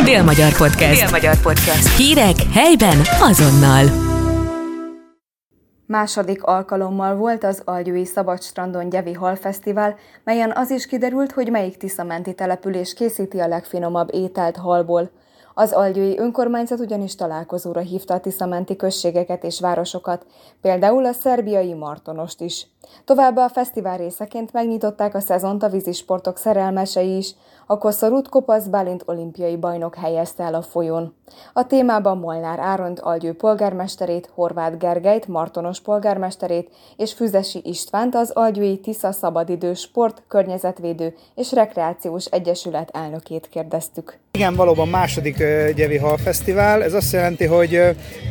Dél-Magyar Podcast. Dél-Magyar Podcast. Hírek helyben azonnal. Második alkalommal volt az Algyői Szabadstrandon Gyevi Halfesztivál, melyen az is kiderült, hogy melyik tiszamenti település készíti a legfinomabb ételt halból. Az Algyői önkormányzat ugyanis találkozóra hívta a tiszamenti községeket és városokat, például a szerbiai Martonost is. Továbbá a fesztivál részeként megnyitották a szezont a vízisportok szerelmesei is, a Koszorút Kopasz Bálint olimpiai bajnok helyezte el a folyón. A témában Molnár Áront Algyő polgármesterét, Horváth Gergelyt, Martonos polgármesterét és Füzesi Istvánt az Algyői Tisza Szabadidő Sport, Környezetvédő és Rekreációs Egyesület elnökét kérdeztük. Igen, valóban második Gyevi Hal Fesztivál. Ez azt jelenti, hogy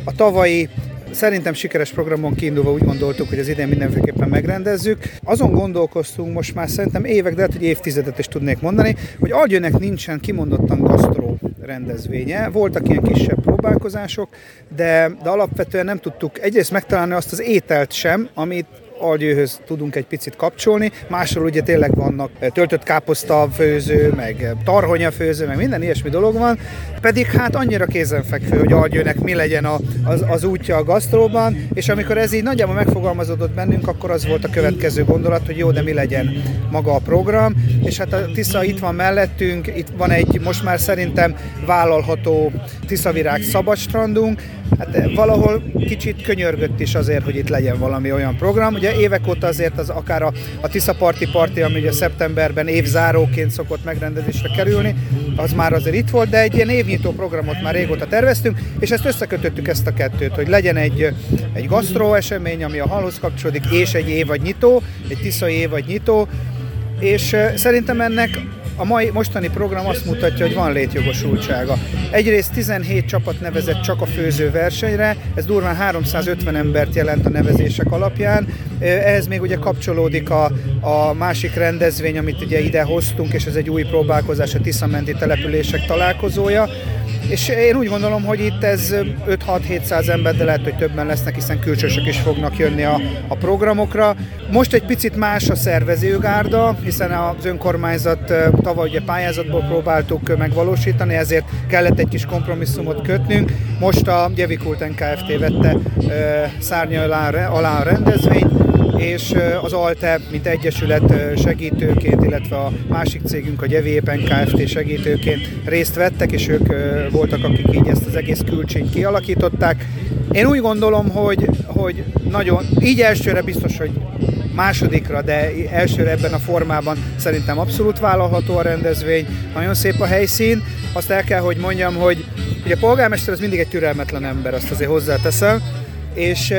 a tavalyi Szerintem sikeres programon kiindulva úgy gondoltuk, hogy az idén mindenféleképpen megrendezzük. Azon gondolkoztunk most már szerintem évek, de lehet, hogy évtizedet is tudnék mondani, hogy Algyőnek nincsen kimondottan gasztró rendezvénye. Voltak ilyen kisebb próbálkozások, de, de alapvetően nem tudtuk egyrészt megtalálni azt az ételt sem, amit algyőhöz tudunk egy picit kapcsolni. Másról ugye tényleg vannak eh, töltött káposzta főző, meg eh, tarhonya főző, meg minden ilyesmi dolog van, pedig hát annyira kézenfekvő, hogy algyőnek mi legyen a, az, az útja a gasztróban, és amikor ez így nagyjából megfogalmazódott bennünk, akkor az volt a következő gondolat, hogy jó, de mi legyen maga a program, és hát a Tisza itt van mellettünk, itt van egy most már szerintem vállalható Tiszavirág szabadstrandunk, hát eh, valahol kicsit könyörgött is azért, hogy itt legyen valami olyan program. Ugye évek óta azért az akár a, a Tisza Party Party, ami ugye szeptemberben évzáróként szokott megrendezésre kerülni, az már azért itt volt, de egy ilyen évnyitó programot már régóta terveztünk, és ezt összekötöttük ezt a kettőt, hogy legyen egy, egy gasztró esemény, ami a halhoz kapcsolódik, és egy évad nyitó, egy tiszai évad nyitó, és szerintem ennek a mai mostani program azt mutatja, hogy van létjogosultsága. Egyrészt 17 csapat nevezett csak a főző versenyre, ez durván 350 embert jelent a nevezések alapján. Ehhez még ugye kapcsolódik a, a másik rendezvény, amit ugye ide hoztunk, és ez egy új próbálkozás, a Tiszamenti települések találkozója. És én úgy gondolom, hogy itt ez 5-6-700 ember, de lehet, hogy többen lesznek, hiszen külsősök is fognak jönni a, a programokra. Most egy picit más a szervezőgárda, hiszen az önkormányzat tavaly ugye pályázatból próbáltuk megvalósítani, ezért kellett egy kis kompromisszumot kötnünk. Most a Gyevikulten Kft. vette szárnya alá a rendezvényt, és az ALTE, mint egyesület segítőként, illetve a másik cégünk, a Gyevépen Kft. segítőként részt vettek, és ők voltak, akik így ezt az egész külcsényt kialakították. Én úgy gondolom, hogy, hogy nagyon, így elsőre biztos, hogy másodikra, de elsőre ebben a formában szerintem abszolút vállalható a rendezvény, nagyon szép a helyszín. Azt el kell, hogy mondjam, hogy ugye a polgármester az mindig egy türelmetlen ember, azt azért hozzáteszem, és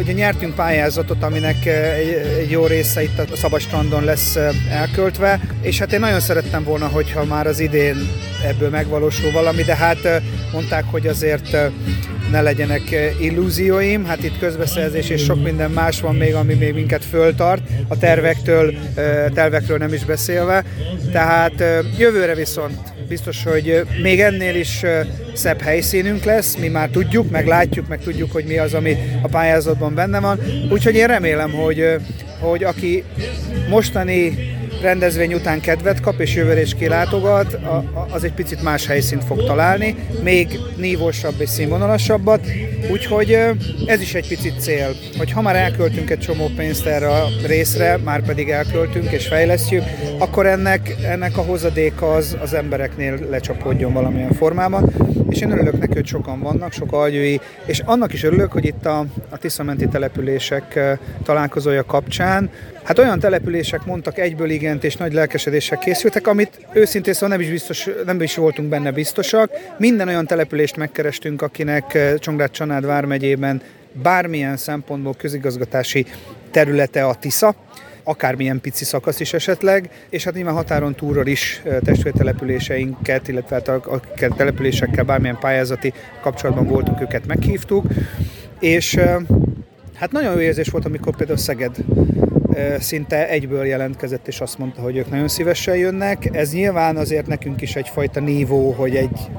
ugye nyertünk pályázatot, aminek egy, jó része itt a Szabadstrandon lesz elköltve, és hát én nagyon szerettem volna, hogyha már az idén ebből megvalósul valami, de hát mondták, hogy azért ne legyenek illúzióim, hát itt közbeszerzés és sok minden más van még, ami még minket föltart, a tervektől, tervekről nem is beszélve, tehát jövőre viszont biztos, hogy még ennél is szebb helyszínünk lesz, mi már tudjuk, meg látjuk, meg tudjuk, hogy mi az, ami a pályázatban benne van, úgyhogy én remélem, hogy, hogy aki mostani rendezvény után kedvet kap, és jövőre is kilátogat, az egy picit más helyszínt fog találni, még nívósabb és színvonalasabbat, úgyhogy ez is egy picit cél, hogy ha már elköltünk egy csomó pénzt erre a részre, már pedig elköltünk és fejlesztjük, akkor ennek, ennek a hozadéka az, az embereknél lecsapódjon valamilyen formában, és én örülök neki, hogy sokan vannak, sok algyői, és annak is örülök, hogy itt a, a Tiszamenti települések találkozója kapcsán, hát olyan települések mondtak egyből igent, és nagy lelkesedéssel készültek, amit őszintén szóval nem is, biztos, nem is voltunk benne biztosak. Minden olyan települést megkerestünk, akinek Csongrád-Csanád vármegyében bármilyen szempontból közigazgatási területe a Tisza, akármilyen pici szakasz is esetleg, és hát nyilván határon túlról is testvértelepüléseinket, illetve hát a, településekkel bármilyen pályázati kapcsolatban voltunk, őket meghívtuk, és hát nagyon jó érzés volt, amikor például Szeged szinte egyből jelentkezett, és azt mondta, hogy ők nagyon szívesen jönnek. Ez nyilván azért nekünk is egyfajta nívó, hogy egy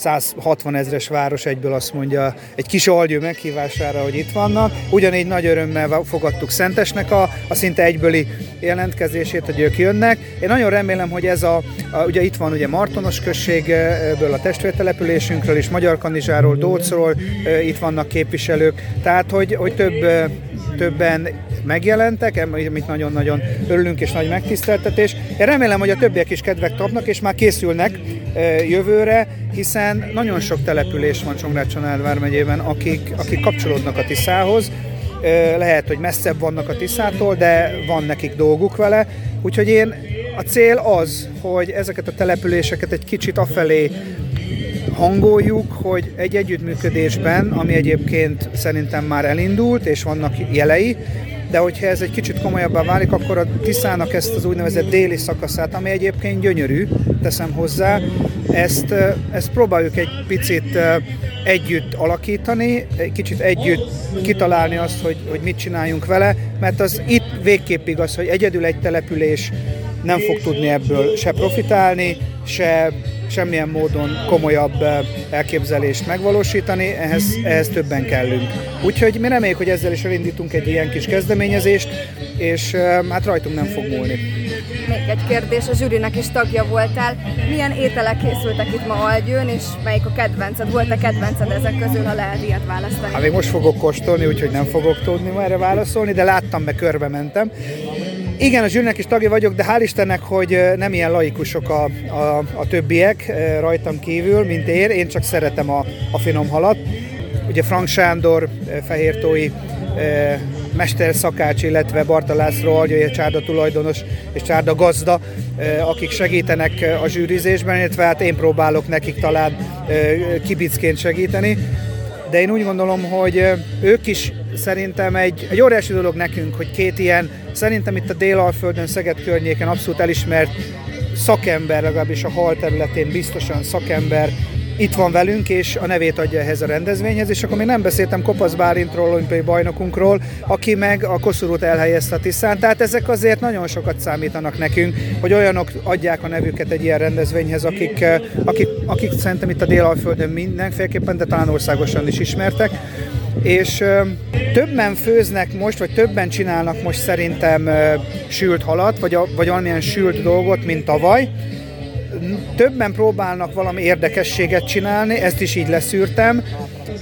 160 ezres város egyből azt mondja egy kis algyő meghívására, hogy itt vannak. Ugyanígy nagy örömmel fogadtuk Szentesnek a, a szinte egyböli jelentkezését, hogy ők jönnek. Én nagyon remélem, hogy ez a, Ugye itt van ugye Martonos községből, a testvértelepülésünkről is, Magyar Kanizsáról, Dócról itt vannak képviselők, tehát hogy, hogy több többen megjelentek, amit nagyon-nagyon örülünk és nagy megtiszteltetés. Én remélem, hogy a többiek is kedvek kapnak, és már készülnek jövőre, hiszen nagyon sok település van Csongrád-Csanádvár megyében, akik, akik kapcsolódnak a Tiszához, lehet, hogy messzebb vannak a Tiszától, de van nekik dolguk vele, úgyhogy én a cél az, hogy ezeket a településeket egy kicsit afelé hangoljuk, hogy egy együttműködésben, ami egyébként szerintem már elindult, és vannak jelei, de hogyha ez egy kicsit komolyabbá válik, akkor a Tiszának ezt az úgynevezett déli szakaszát, ami egyébként gyönyörű, teszem hozzá, ezt, ezt próbáljuk egy picit együtt alakítani, egy kicsit együtt kitalálni azt, hogy, hogy mit csináljunk vele, mert az itt végképp igaz, hogy egyedül egy település nem fog tudni ebből se profitálni, se semmilyen módon komolyabb elképzelést megvalósítani, ehhez, ehhez többen kellünk. Úgyhogy mi reméljük, hogy ezzel is elindítunk egy ilyen kis kezdeményezést, és hát rajtunk nem fog múlni. Még egy kérdés, a zsűrinek is tagja voltál. Milyen ételek készültek itt ma Algyőn, és melyik a kedvenced? Volt a kedvenced ezek közül, ha lehet ilyet választani? Hát még most fogok kóstolni, úgyhogy nem fogok tudni erre válaszolni, de láttam, meg körbe mentem. Igen, a zsűrnek is tagja vagyok, de hál' Istennek, hogy nem ilyen laikusok a, a, a többiek rajtam kívül, mint én. Én csak szeretem a, a finom halat. Ugye Frank Sándor, Fehértói mester szakács, illetve Barta László Algyai Csárda tulajdonos és Csárda gazda, akik segítenek a zsűrizésben, illetve hát én próbálok nekik talán kibicként segíteni. De én úgy gondolom, hogy ők is szerintem egy, egy óriási dolog nekünk, hogy két ilyen, szerintem itt a Délalföldön, Szeged környéken abszolút elismert szakember, legalábbis a hal területén biztosan szakember, itt van velünk, és a nevét adja ehhez a rendezvényhez, és akkor még nem beszéltem Kopasz Bálintról, olimpiai bajnokunkról, aki meg a koszorút elhelyezte a Tisztán. Tehát ezek azért nagyon sokat számítanak nekünk, hogy olyanok adják a nevüket egy ilyen rendezvényhez, akik, akik, akik szerintem itt a Délalföldön mindenféleképpen, de talán országosan is ismertek és többen főznek most, vagy többen csinálnak most szerintem sült halat, vagy, a, vagy valamilyen sült dolgot, mint tavaly. Többen próbálnak valami érdekességet csinálni, ezt is így leszűrtem.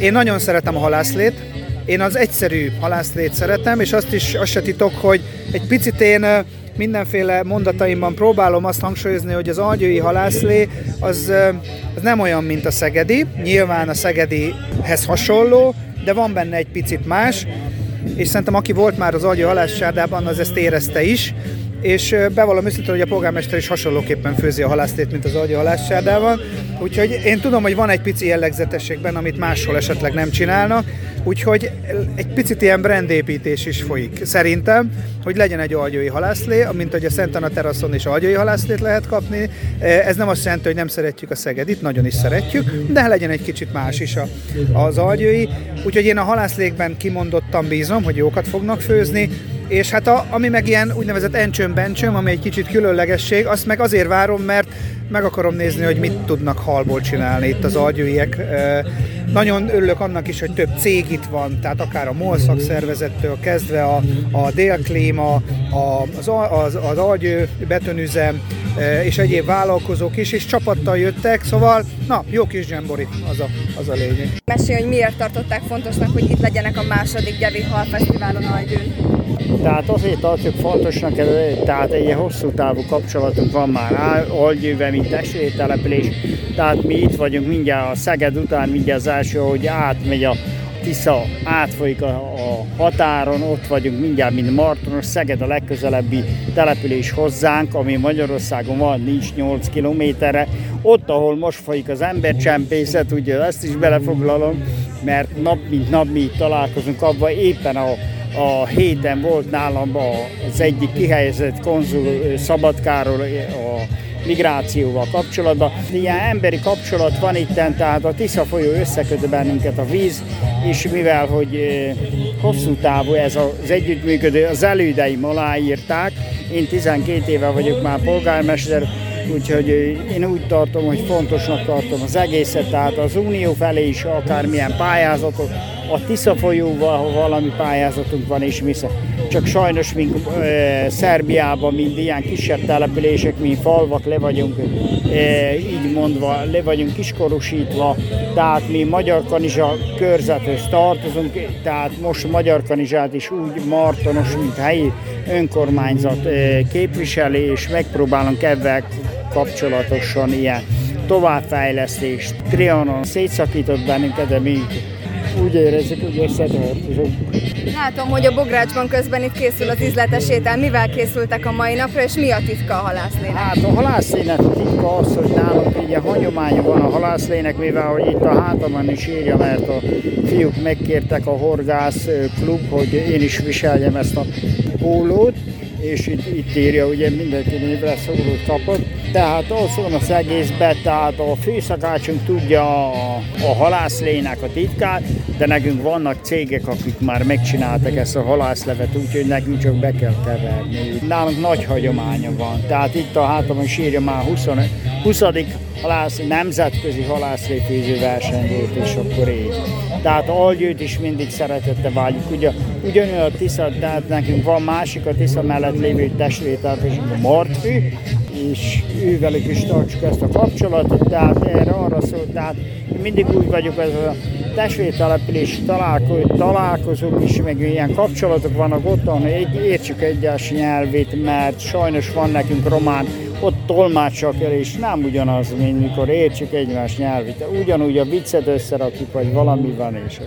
Én nagyon szeretem a halászlét, én az egyszerű halászlét szeretem, és azt is azt se titok, hogy egy picit én mindenféle mondataimban próbálom azt hangsúlyozni, hogy az algyői halászlé az, az nem olyan, mint a szegedi. Nyilván a szegedihez hasonló, de van benne egy picit más, és szerintem aki volt már az Algyi halászsárdában, az ezt érezte is, és bevallom őszintén, hogy a polgármester is hasonlóképpen főzi a halásztét, mint az Algyi halászsárdában, úgyhogy én tudom, hogy van egy pici jellegzetességben, amit máshol esetleg nem csinálnak, Úgyhogy egy picit ilyen brandépítés is folyik. Szerintem, hogy legyen egy algyói halászlé, mint hogy a Szent Anna teraszon is algyói halászlét lehet kapni. Ez nem azt jelenti, hogy nem szeretjük a Szegedit, nagyon is szeretjük, de legyen egy kicsit más is az algyói. Úgyhogy én a halászlékben kimondottan bízom, hogy jókat fognak főzni, és hát a, ami meg ilyen úgynevezett encsöm-bencsöm, ami egy kicsit különlegesség, azt meg azért várom, mert meg akarom nézni, hogy mit tudnak halból csinálni itt az algyőiek. Nagyon örülök annak is, hogy több cég itt van, tehát akár a MOL szakszervezettől kezdve a, a Délklíma, a, az, az, az algyő betonüzem és egyéb vállalkozók is, és csapattal jöttek, szóval na, jó kis zsembori, az a, az a lényeg. Mesélj, hogy miért tartották fontosnak, hogy itt legyenek a második Gyevi Hal Fesztiválon Algyőn? Tehát azért tartjuk fontosnak, tehát egy hosszú távú kapcsolatunk van már Algyővel, mint testvértelepülés, tehát mi itt vagyunk mindjárt a Szeged után, mindjárt az első, hogy átmegy a Tisza, átfolyik a, a határon, ott vagyunk mindjárt, mint Martonos, Szeged a legközelebbi település hozzánk, ami Magyarországon van, nincs 8 kilométerre. Ott, ahol most folyik az embercsempészet, ugye ezt is belefoglalom, mert nap mint nap mi találkozunk abban, éppen a a héten volt nálam az egyik kihelyezett konzul Szabadkáról a migrációval kapcsolatban. Ilyen emberi kapcsolat van itt, tehát a Tisza folyó összeköt bennünket a víz, és mivel, hogy hosszú távú ez az együttműködő, az elődeim aláírták, én 12 éve vagyok már polgármester, úgyhogy én úgy tartom, hogy fontosnak tartom az egészet, tehát az Unió felé is akármilyen pályázatot, a Tisza folyóval, ha valami pályázatunk van, és mi csak sajnos, mint e, Szerbiában, mint ilyen kisebb települések, mint falvak, le vagyunk, e, így mondva, le vagyunk kiskorosítva, tehát mi Magyar Kanizsa körzethez tartozunk, tehát most Magyar Kanizsát is úgy Martonos, mint helyi önkormányzat e, képviseli, és megpróbálunk ebben kapcsolatosan ilyen továbbfejlesztést. Trianon szétszakított bennünket, de mi úgy érezzük, hogy összetartozunk. Látom, hogy a Bográcsban közben itt készül az ízletes étel. Mivel készültek a mai napra, és mi a titka a halászlének? Hát a halászlének a titka az, hogy nálunk így a hagyomány van a halászlének, mivel hogy itt a hátamon is írja, mert a fiúk megkértek a horgász klub, hogy én is viseljem ezt a pólót, és itt, itt írja, ugye mindenki névre szólót kapott. Tehát van az egészben, tehát a főszakácsunk tudja a, a halászlének a titkát, de nekünk vannak cégek, akik már megcsináltak ezt a halászlevet, úgyhogy nekünk csak be kell keverni. Nálunk nagy hagyománya van, tehát itt a hátamon sírja már 20. 20 halász, nemzetközi halászléfőző verseny volt, és akkor így. Tehát algyőt is mindig szeretette vágyjuk. Ugye, ugyanúgy a Tisza, tehát nekünk van másik a Tisza mellett lévő testvétel, és a Martfű, és ővelük is tartsuk ezt a kapcsolatot, tehát erre arra szól, tehát mindig úgy vagyok, ez a testvértelepülés találko, találkozók is, meg ilyen kapcsolatok vannak otthon, egy, értsük egyes nyelvét, mert sajnos van nekünk román, ott tolmácsak el, és nem ugyanaz, mint mikor értsük egymás nyelvét. Ugyanúgy a viccet összerakjuk, vagy valami van, és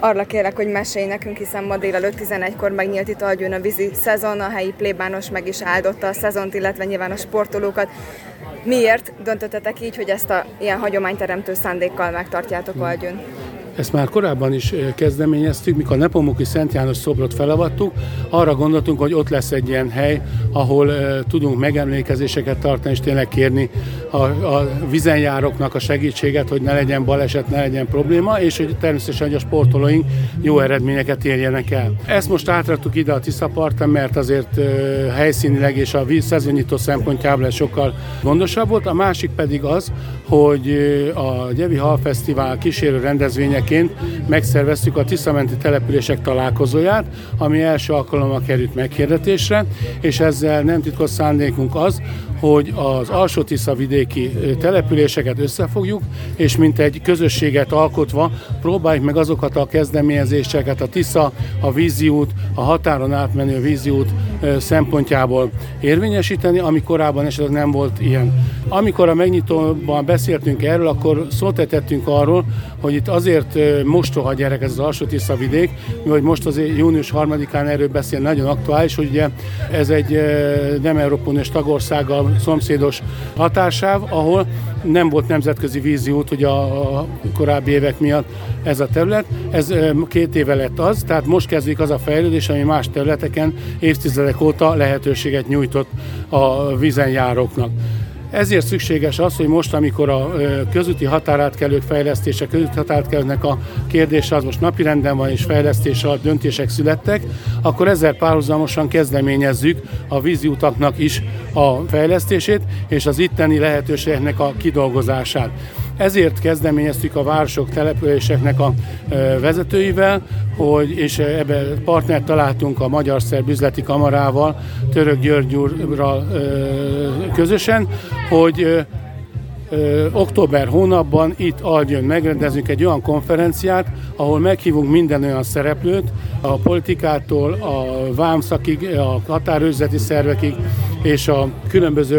arra kérek, hogy mesélj nekünk, hiszen ma délelőtt 11-kor megnyílt itt Algyőn a vízi szezon, a helyi plébános meg is áldotta a szezont, illetve nyilván a sportolókat. Miért döntöttetek így, hogy ezt a ilyen hagyományteremtő szándékkal megtartjátok Algyőn? Ezt már korábban is kezdeményeztük, mikor a Nepomuki Szent János szobrot felavattuk, arra gondoltunk, hogy ott lesz egy ilyen hely, ahol uh, tudunk megemlékezéseket tartani, és tényleg kérni a, a vizenjároknak a segítséget, hogy ne legyen baleset, ne legyen probléma, és hogy természetesen, hogy a sportolóink jó eredményeket érjenek el. Ezt most átraktuk ide a Tiszaparton, mert azért uh, helyszínileg és a szezonnyitó szempontjából sokkal gondosabb volt. A másik pedig az, hogy a Gyevi Hal Fesztivál kísérő rendezvények Elsőként megszerveztük a Tiszamenti települések találkozóját, ami első alkalommal került meghirdetésre, és ezzel nem titkos szándékunk az, hogy az alsó Tisza vidéki településeket összefogjuk, és mint egy közösséget alkotva próbáljuk meg azokat a kezdeményezéseket, a Tisza, a víziút, a határon átmenő víziút szempontjából érvényesíteni, ami korábban esetleg nem volt ilyen. Amikor a megnyitóban beszéltünk erről, akkor szót tettünk arról, hogy itt azért mostoha gyerek ez az alsó Tisza vidék, hogy most az június 3-án erről beszél nagyon aktuális, hogy ugye ez egy nem Európai tagországgal szomszédos határsáv, ahol nem volt nemzetközi víziút ugye a korábbi évek miatt ez a terület. Ez két éve lett az, tehát most kezdik az a fejlődés, ami más területeken évtizedek óta lehetőséget nyújtott a vízenjáróknak. Ezért szükséges az, hogy most, amikor a közúti határátkelők fejlesztése, közúti határátkelőknek a kérdése az most napirenden van és fejlesztése alatt döntések születtek, akkor ezzel párhuzamosan kezdeményezzük a víziutaknak is a fejlesztését és az itteni lehetőségeknek a kidolgozását. Ezért kezdeményeztük a városok, településeknek a vezetőivel, hogy, és ebbe partnert találtunk a Magyar Szerb Üzleti Kamarával, Török György úrral közösen, hogy október hónapban itt Algyön megrendezünk egy olyan konferenciát, ahol meghívunk minden olyan szereplőt, a politikától, a vámszakig, a határőrzeti szervekig, és a különböző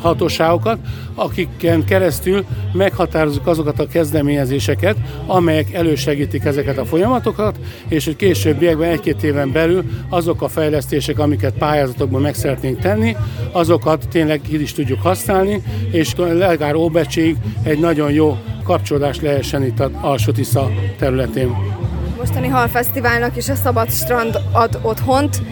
hatóságokat, akiken keresztül meghatározzuk azokat a kezdeményezéseket, amelyek elősegítik ezeket a folyamatokat, és hogy későbbiekben egy-két éven belül azok a fejlesztések, amiket pályázatokban meg szeretnénk tenni, azokat tényleg ki is tudjuk használni, és Legár Óbecsig egy nagyon jó kapcsolódás lehessen itt az Alsó területén. Mostani halfesztiválnak is a Szabad Strand ad otthont.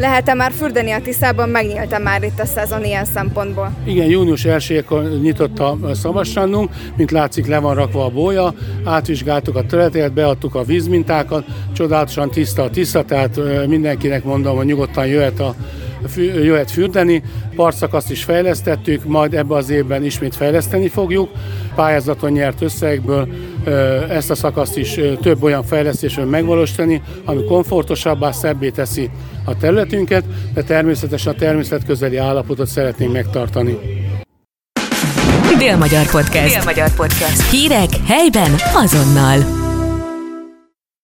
Lehet-e már fürdeni a Tiszában? Megnyílt már itt a szezon ilyen szempontból? Igen, június 1 nyitott a szabadstrandunk, mint látszik le van rakva a bója, átvizsgáltuk a területet, beadtuk a vízmintákat, csodálatosan tiszta a Tisza, tehát mindenkinek mondom, hogy nyugodtan jöhet a jöhet fürdeni. Partszakaszt is fejlesztettük, majd ebbe az évben ismét fejleszteni fogjuk. Pályázaton nyert összegekből ezt a szakaszt is több olyan fejlesztésről megvalósítani, ami komfortosabbá, szebbé teszi a területünket, de természetesen a természet közeli állapotot szeretnénk megtartani. Dél-Magyar Podcast. Dél-Magyar Podcast. Hírek helyben azonnal.